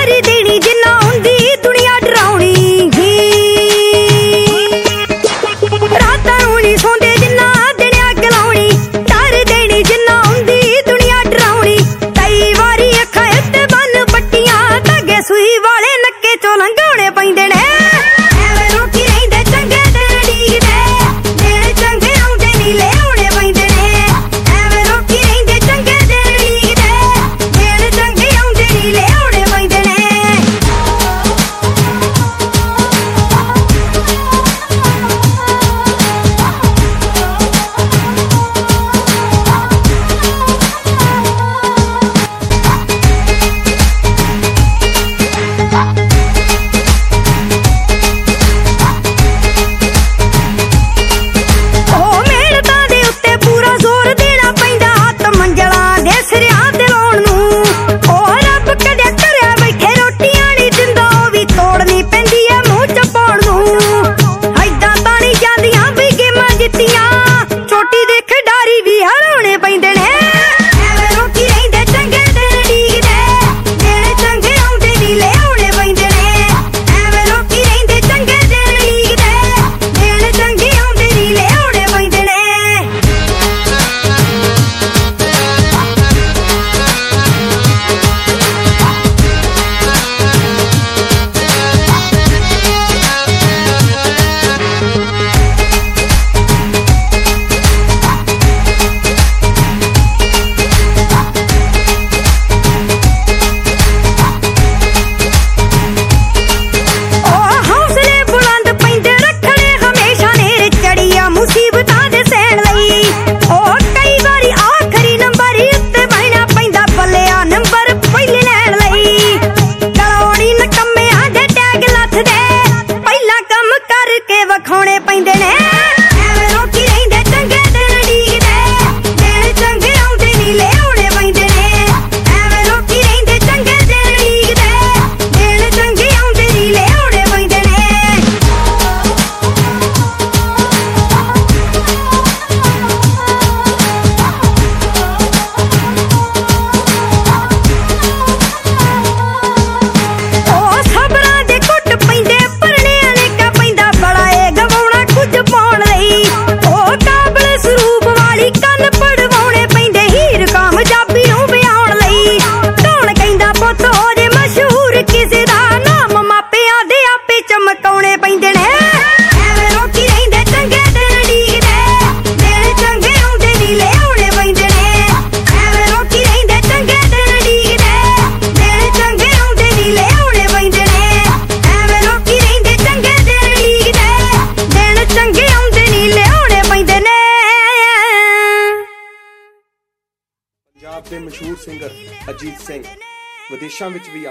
हर दिन ਦੇ ਮਸ਼ਹੂਰ ਸਿੰਗਰ ਅਜੀਤ ਸਿੰਘ ਵਿਦੇਸ਼ਾਂ ਵਿੱਚ ਵੀ